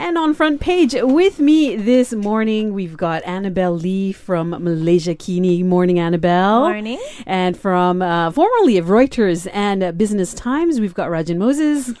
And on front page with me this morning, we've got Annabelle Lee from Malaysiakini. Morning, Annabelle. Morning. And from uh, formerly of Reuters and Business Times, we've got Rajan Moses.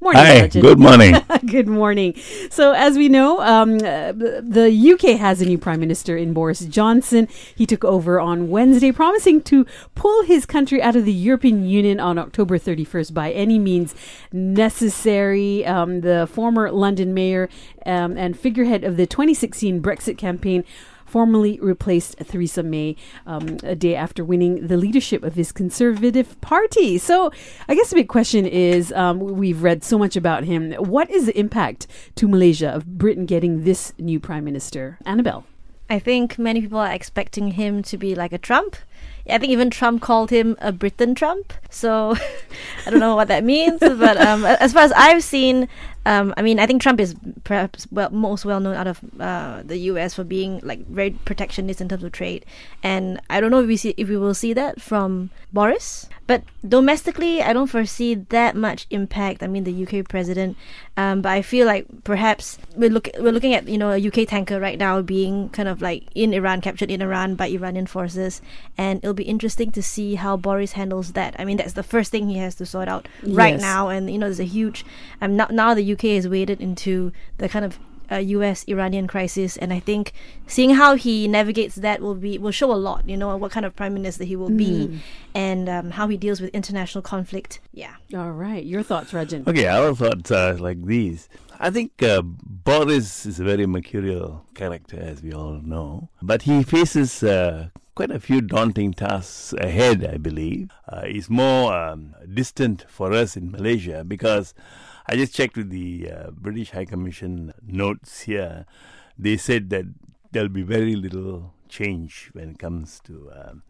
Morning, Hi, good morning. Good morning. So, as we know, um, uh, the UK has a new Prime Minister in Boris Johnson. He took over on Wednesday, promising to pull his country out of the European Union on October 31st by any means necessary. Um, the former London mayor um, and figurehead of the 2016 Brexit campaign formally replaced Theresa May um, a day after winning the leadership of his Conservative Party. So, I guess the big question is um, we've read so much about him. What is the impact to Malaysia of Britain getting this new Prime Minister? Annabelle. I think many people are expecting him to be like a Trump. I think even Trump called him a Britain Trump. So I don't know what that means, but um, as far as I've seen, um, I mean, I think Trump is perhaps well, most well known out of uh, the U.S. for being like very protectionist in terms of trade, and I don't know if we see if we will see that from Boris. But domestically, I don't foresee that much impact. I mean, the UK president, um, but I feel like perhaps we're look we're looking at you know a UK tanker right now being kind of like in Iran, captured in Iran by Iranian forces, and it'll be interesting to see how Boris handles that. I mean, that's the first thing he has to sort out right Yes. now, and you know, there's a huge. Um, now, now the UK is waded into the kind of uh, U.S. Iranian crisis, and I think seeing how he navigates that will be will show a lot. You know, what kind of prime minister he will be, and um, how he deals with international conflict. Yeah. All right. Your thoughts, Rajan? Okay, our thoughts are like these. I think uh, Boris is a very mercurial character, as we all know, but he faces uh, quite a few daunting tasks ahead, I believe. Uh, he's more um, distant for us in Malaysia because I just checked with the uh, British High Commission notes here. They said that there'll be very little change when it comes to um,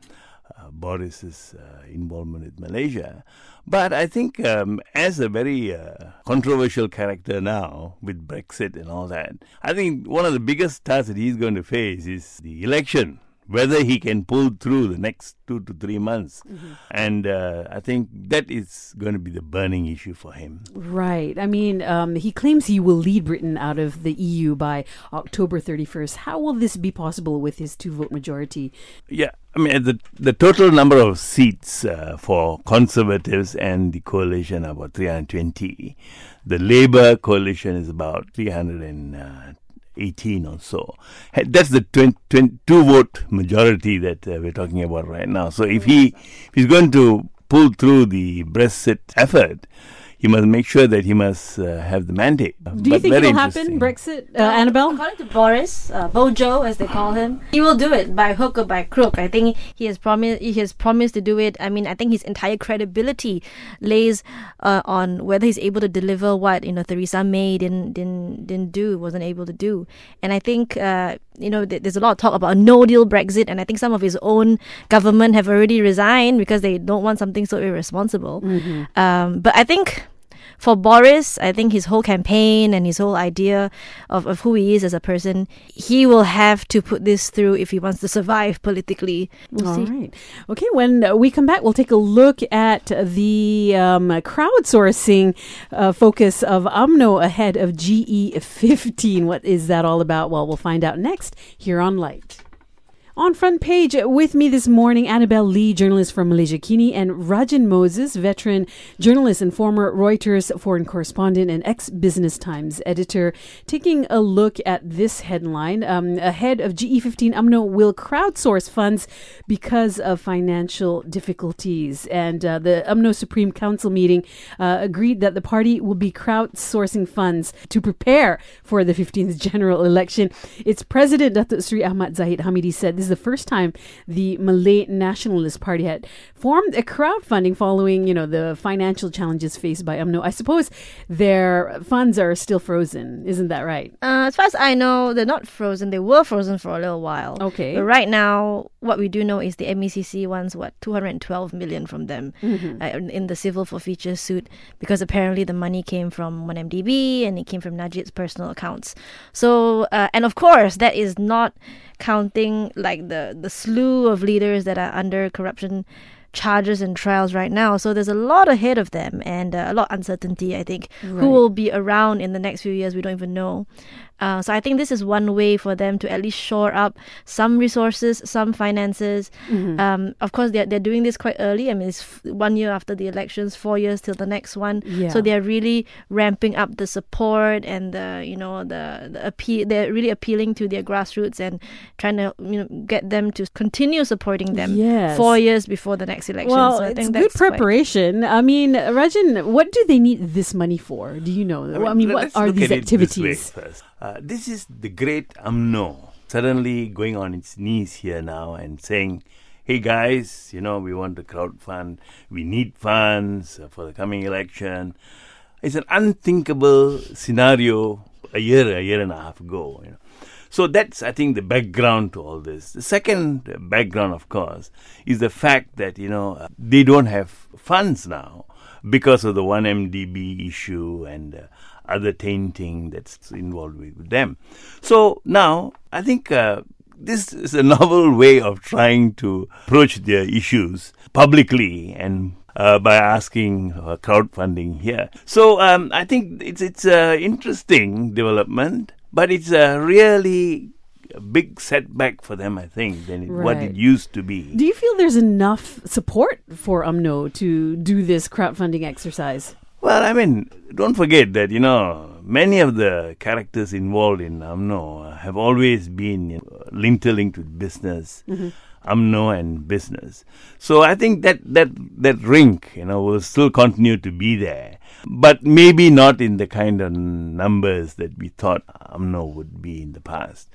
uh, Boris's uh, involvement with Malaysia. But I think, um, as a very uh, controversial character now with Brexit and all that, I think one of the biggest tasks that he's going to face is the election. Whether he can pull through the next two to three months. And uh, I think that is going to be the burning issue for him. Right. I mean, um, he claims he will lead Britain out of the EU by October 31st. How will this be possible with his two vote majority? Yeah, I mean, the the total number of seats uh, for Conservatives and the coalition are about 320. The Labour coalition is about 318 or so. That's the 20, 22 vote majority that uh, we're talking about right now. So if he if he's going to pull through the Brexit effort, he must make sure that he must uh, have the mandate. Do you think it'll happen, Brexit, uh, Annabelle? According to Boris, uh, Bojo as they call him, he will do it by hook or by crook. I think he has promised. He has promised to do it. I mean, I think his entire credibility lays uh, on whether he's able to deliver what you know Theresa May didn't didn't didn't do, wasn't able to do. And I think uh, you know th- there's a lot of talk about a no deal Brexit, and I think some of his own government have already resigned because they don't want something so irresponsible. Um, but I think for Boris, I think his whole campaign and his whole idea of, of who he is as a person, he will have to put this through if he wants to survive politically. We'll All right. Okay, when we come back, we'll take a look at the um, crowdsourcing uh, focus of UMNO ahead of GE15. What is that all about? Well, we'll find out next here on Lite. On front page with me this morning, Annabelle Lee, journalist from Malaysiakini, and Rajan Moses, veteran journalist and former Reuters foreign correspondent and ex Business Times editor, taking a look at this headline. Um, ahead of GE15, UMNO will crowdsource funds because of financial difficulties. And uh, the UMNO Supreme Council meeting uh, agreed that the party will be crowdsourcing funds to prepare for the 15th general election. Its president, Datuk Sri Ahmad Zahid Hamidi, said this is the first time the Malay Nationalist Party had formed a crowdfunding following, you know, the financial challenges faced by UMNO. I suppose their funds are still frozen, isn't that right? Uh, as far as I know, they're not frozen. They were frozen for a little while. Okay. But right now, what we do know is the MACC wants what 212 million from them Mm-hmm. uh, in, the civil forfeiture suit because apparently the money came from 1MDB and it came from Najib's personal accounts. So, uh, and of course, that is not counting like the the slew of leaders that are under corruption charges and trials right now. So there's a lot ahead of them and uh, a lot of uncertainty, I think. Right. Who will be around in the next few years, we don't even know. Uh, so I think this is one way for them to at least shore up some resources, some finances. Mm-hmm. Um, of course, they're, they're doing this quite early. I mean, it's f- one year after the elections, four years till the next one. Yeah. So they're really ramping up the support and the you know the, the appeal. They're really appealing to their grassroots and trying to you know get them to continue supporting them Yes. four years before the next election. Well, so I it's think good that's quite- preparation. I mean, Rajan, what do they need this money for? Do you know? I mean, what let's are these at it this way activities? Uh, this is the great UMNO suddenly going on its knees here now and saying, hey guys, you know, we want to crowdfund, we need funds for the coming election. It's an unthinkable scenario a year, a year and a half ago. You know. So that's, I think, the background to all this. The second background, of course, is the fact that, you know, uh, they don't have funds now because of the 1MDB issue and uh, other tainting that's involved with them. So now, I think uh, this is a novel way of trying to approach their issues publicly and uh, by asking uh, crowdfunding here. So um, I think it's it's an interesting development, but it's a really big setback for them. I think than it, what it used to be. Do you feel there's enough support for UMNO to do this crowdfunding exercise? Well, I mean, don't forget that, you know, many of the characters involved in UMNO have always been you know, interlinked with business, mm-hmm. UMNO and business. So I think that, that, that rink, you know, will still continue to be there. But maybe not in the kind of numbers that we thought UMNO would be in the past.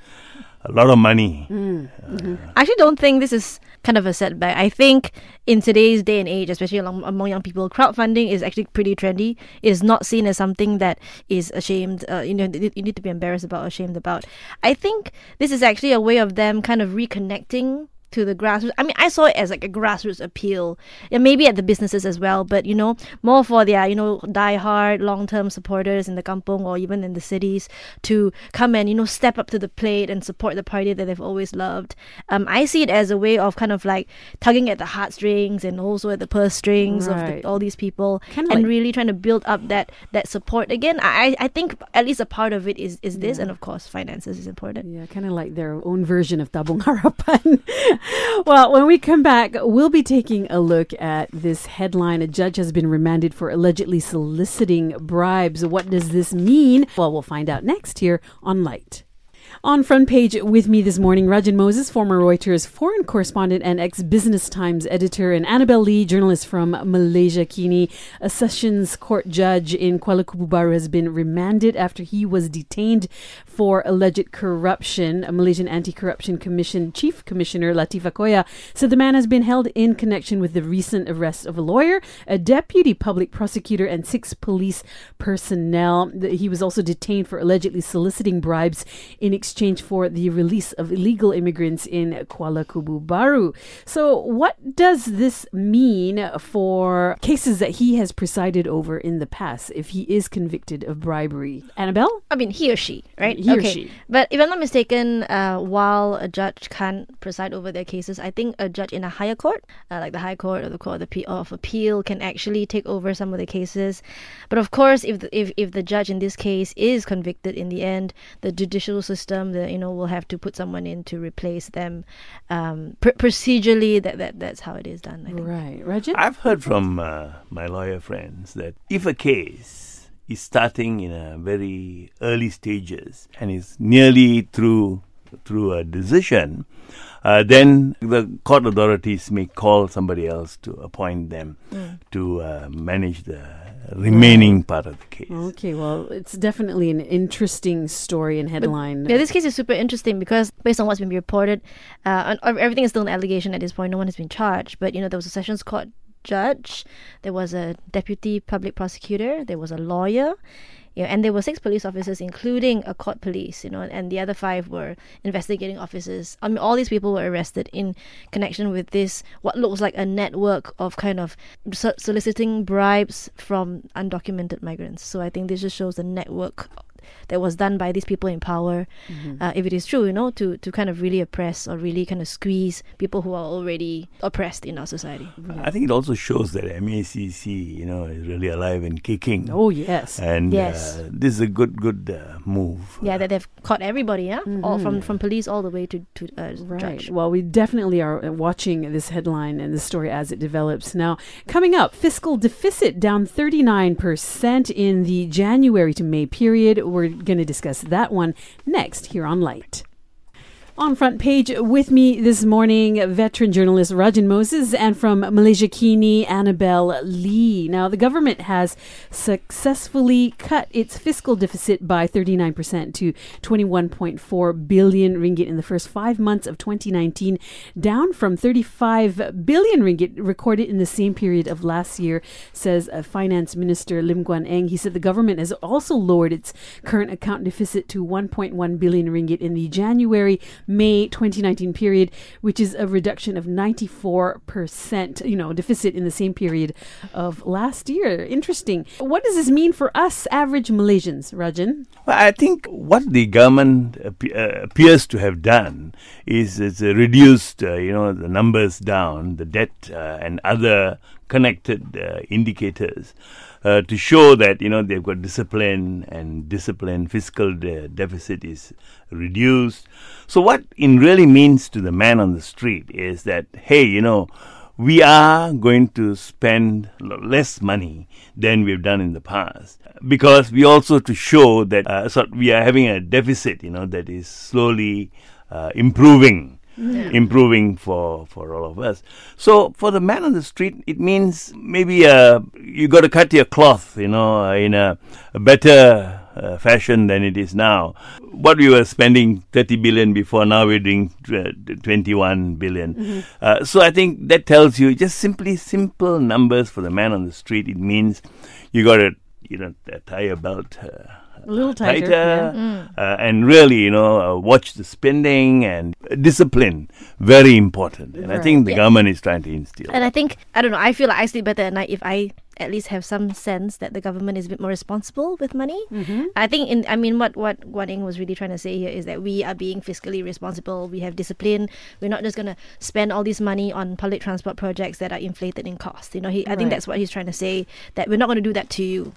A lot of money. I actually don't think this is kind of a setback. I think in today's day and age, especially along, among young people, crowdfunding is actually pretty trendy. It is not seen as something that is ashamed. Uh, you know, you need to be embarrassed about, ashamed about. I think this is actually a way of them kind of reconnecting to the grassroots. I mean, I saw it as like a grassroots appeal, and maybe at the businesses as well. But you know, more for their you know die-hard, long-term supporters in the kampong or even in the cities to come and you know step up to the plate and support the party that they've always loved. Um, I see it as a way of kind of like tugging at the heartstrings and also at the purse strings of the, all these people, Kinda and like- really trying to build up that that support again. I I think at least a part of it is is this, and of course finances is important. Yeah, kind of like their own version of Tabung Harapan. well, when we come back, we'll be taking a look at this headline. A judge has been remanded for allegedly soliciting bribes. What does this mean? Well, we'll find out next here on Lite. On front page with me this morning, Rajan Moses, former Reuters foreign correspondent and ex Business Times editor, and Annabelle Lee, journalist from Malaysia. Kini, a Sessions Court judge in Kuala Kubu has been remanded after he was detained for alleged corruption. A Malaysian Anti Corruption Commission Chief Commissioner Latifah Koya said the man has been held in connection with the recent arrest of a lawyer, a deputy public prosecutor, and six police personnel. He was also detained for allegedly soliciting bribes in exchange for the release of illegal immigrants in Kuala Kubu Baru. So, what does this mean for cases that he has presided over in the past if he is convicted of bribery? Annabelle? I mean, he or she, right? He or okay. she. But if I'm not mistaken, uh, while a judge can't preside over their cases, I think a judge in a higher court, uh, like the High Court or the Court of, Appe- of Appeal, can actually take over some of the cases. But of course, if the, if if the judge in this case is convicted in the end, the judicial system, the you know, we'll have to put someone in to replace them. Um, pr- procedurally, that, that that's how it is done. I think. Right. Rajan? I've heard from uh, my lawyer friends that if a case is starting in a very early stages and is nearly through through a decision, uh, then the court authorities may call somebody else to appoint them to uh, manage the remaining part of the case. Okay, well, it's definitely an interesting story and headline. Yeah, this case is super interesting because based on what's been reported, uh, and everything is still an allegation at this point. No one has been charged, but you know there was a sessions court judge, there was a deputy public prosecutor, there was a lawyer. You know, and there were six police officers, including a court police, you know, and the other five were investigating officers. I mean, all these people were arrested in connection with this, what looks like a network of kind of soliciting bribes from undocumented migrants. So I think this just shows the network that was done by these people in power, uh, if it is true, you know, to, to kind of really oppress or really kind of squeeze people who are already oppressed in our society. I think it also shows that MACC, you know, is really alive and kicking. Oh yes. And Yes. uh, this is a good, good uh, move. Yeah, that they've caught everybody, yeah, all from from police all the way to to uh, Right. judge. Well, we definitely are uh, watching this headline and this story as it develops. Now, coming up, fiscal deficit down 39% in the January to May period. We're going to discuss that one next here on Lite. On front page with me this morning, veteran journalist Rajan Moses, and from Malaysiakini, Annabelle Lee. Now, the government has successfully cut its fiscal deficit by 39% to 21.4 billion ringgit in the first five months of 2019, down from 35 billion ringgit recorded in the same period of last year, says uh, Finance Minister Lim Guan Eng. He said the government has also lowered its current account deficit to 1.1 billion ringgit in the January May 2019 period, which is a reduction of 94%, you know, deficit in the same period of last year. Interesting. What does this mean for us average Malaysians, Rajan? Well, I think what the government uh, appears to have done is it's reduced, uh, you know, the numbers down, the debt uh, and other connected uh, indicators uh, to show that you know they've got discipline and discipline. Fiscal de- deficit is reduced. So what it really means to the man on the street is that hey, you know. We are going to spend less money than we've done in the past because we also to show that uh, so we are having a deficit, you know, that is slowly uh, improving, improving for for all of us. So for the man on the street, it means maybe uh, you got to cut your cloth, you know, uh, in a, a better uh, fashion than it is now. What we were spending 30 billion before, now we're doing tw- 21 billion. Uh, so I think that tells you just simply simple numbers for the man on the street. It means you got to, you know, tie your belt. A little tighter. yeah. uh, and really, you know, uh, watch the spending and discipline. Very important. And I think the Yeah. government is trying to instill. And I think I don't know. I feel like I sleep better at night if I at least have some sense that the government is a bit more responsible with money. Mm-hmm. I think in I mean what what Guan Eng was really trying to say here is that we are being fiscally responsible. We have discipline. We're not just gonna spend all this money on public transport projects that are inflated in cost. You know, he, I think that's what he's trying to say. That we're not going to do that to you.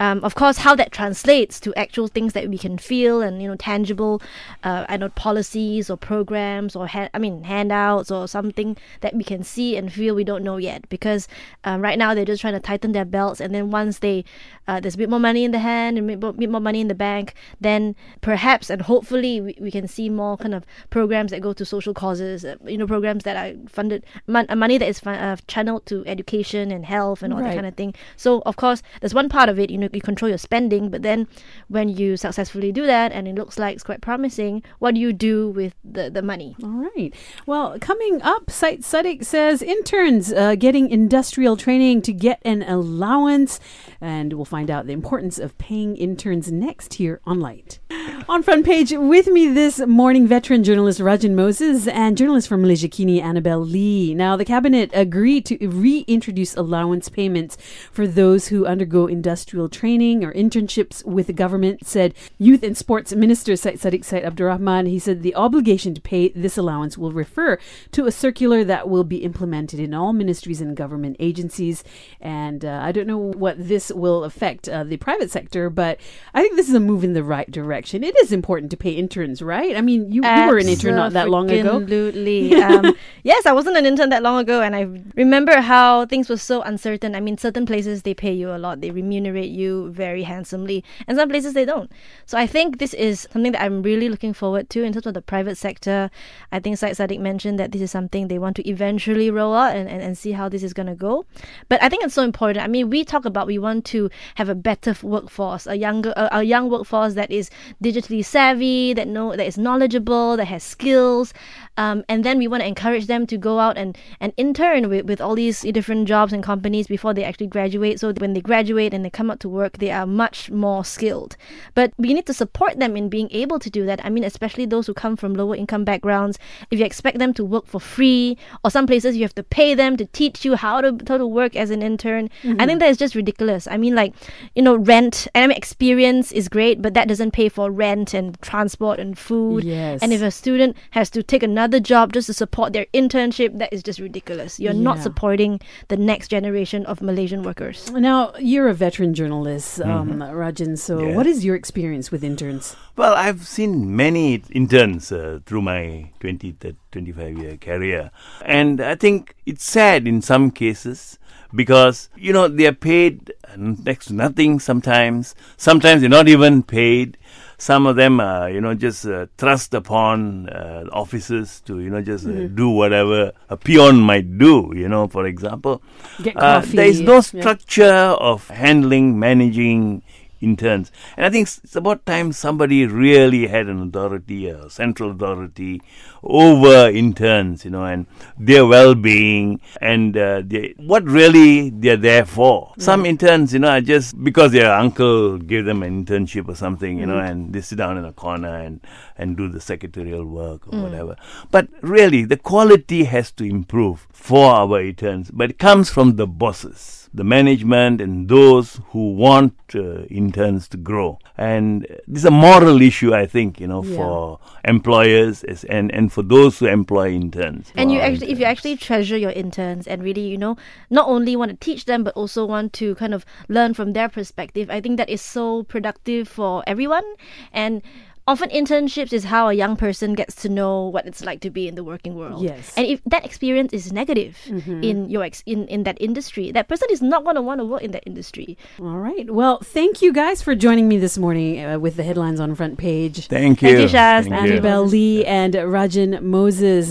Um, of course, how that translates to actual things that we can feel and you know tangible, uh, I know policies or programs or ha- I mean handouts or something that we can see and feel. We don't know yet because um, right now they're just trying to tighten their belts, and then once they uh, there's a bit more money in the hand and a bit, bit more money in the bank, then perhaps and hopefully we, we can see more kind of programs that go to social causes. Uh, you know, programs that are funded mon- uh, money that is fun- uh, channeled to education and health and all Right. that kind of thing. So of course, there's one part of it. You know, you control your spending, but then when you successfully do that and it looks like it's quite promising, what do you do with the the money? All right. Well, coming up, Syed Sadiq says interns uh, getting industrial training to get an allowance, and we'll find out the importance of paying interns next here on Lite. On front page with me this morning, veteran journalist Rajan Moses and journalist from Malaysiakini Annabelle Lee. Now, the cabinet agreed to reintroduce allowance payments for those who undergo industrial training or internships with the government, said Youth and Sports Minister Syed Sadiq Syed Abdurrahman. He said the obligation to pay this allowance will refer to a circular that will be implemented in all ministries and government agencies. And uh, I don't know what this will affect uh, the private sector, but I think this is a move in the right direction. It is important to pay interns, right? I mean, you, you were an intern not that long ago. Absolutely. um, yes, I wasn't an intern that long ago, and I remember how things were so uncertain. I mean, certain places they pay you a lot, they remunerate you very handsomely, and some places they don't. So I think this is something that I'm really looking forward to in terms of the private sector. I think Syed Sadiq mentioned that this is something they want to eventually roll out and, and, and see how this is going to go. But I think it's so important. I mean, we talk about we want to have a better workforce, a younger, a, a young workforce that is digitally digitally savvy, that know that is knowledgeable, that has skills, um, and then we want to encourage them to go out and, and intern with, with all these different jobs and companies before they actually graduate. So when they graduate and they come out to work, they are much more skilled. But we need to support them in being able to do that. I mean, especially those who come from lower income backgrounds. If you expect them to work for free, or some places you have to pay them to teach you how to how to work as an intern, mm-hmm. I think that is just ridiculous. I mean, like you know, rent and I mean, experience is great, but that doesn't pay for rent and transport and food. Yes. And if a student has to take another another job just to support their internship, that is just ridiculous. You're yeah. not supporting the next generation of Malaysian workers. Now, you're a veteran journalist, um, mm-hmm. Rajan. So, yeah. what is your experience with interns? Well, I've seen many interns uh, through my 20, 25 year career. And I think it's sad in some cases because, you know, they're paid next to nothing sometimes. Sometimes they're not even paid some of them are, you know, just uh, thrust upon uh, officers to, you know, just uh, mm-hmm. do whatever a peon might do, you know, for example. Get uh, coffee. there is no structure yeah. of handling, managing interns. And I think it's about time somebody really had an authority, a central authority over interns, you know, and their well-being and uh, what really they're there for. Yeah. Some interns, you know, are just because their uncle gave them an internship or something, you mm. know, and they sit down in a corner and, and do the secretarial work or mm. whatever. But really, the quality has to improve for our interns, but it comes from the bosses the management and those who want uh, interns to grow. And this is a moral issue, I think, you know, yeah. for employers and, and for those who employ interns. And you actually, interns. if you actually treasure your interns and really, you know, not only want to teach them, but also want to kind of learn from their perspective, I think that is so productive for everyone. And often internships is how a young person gets to know what it's like to be in the working world. Yes. And if that experience is negative mm-hmm. in your ex- in in that industry, that person is not going to want to work in that industry. All right. Well, thank you guys for joining me this morning uh, with the headlines on front page. Thank you. Thank you, Shaz. Thank Annabelle Lee and Rajan Moses.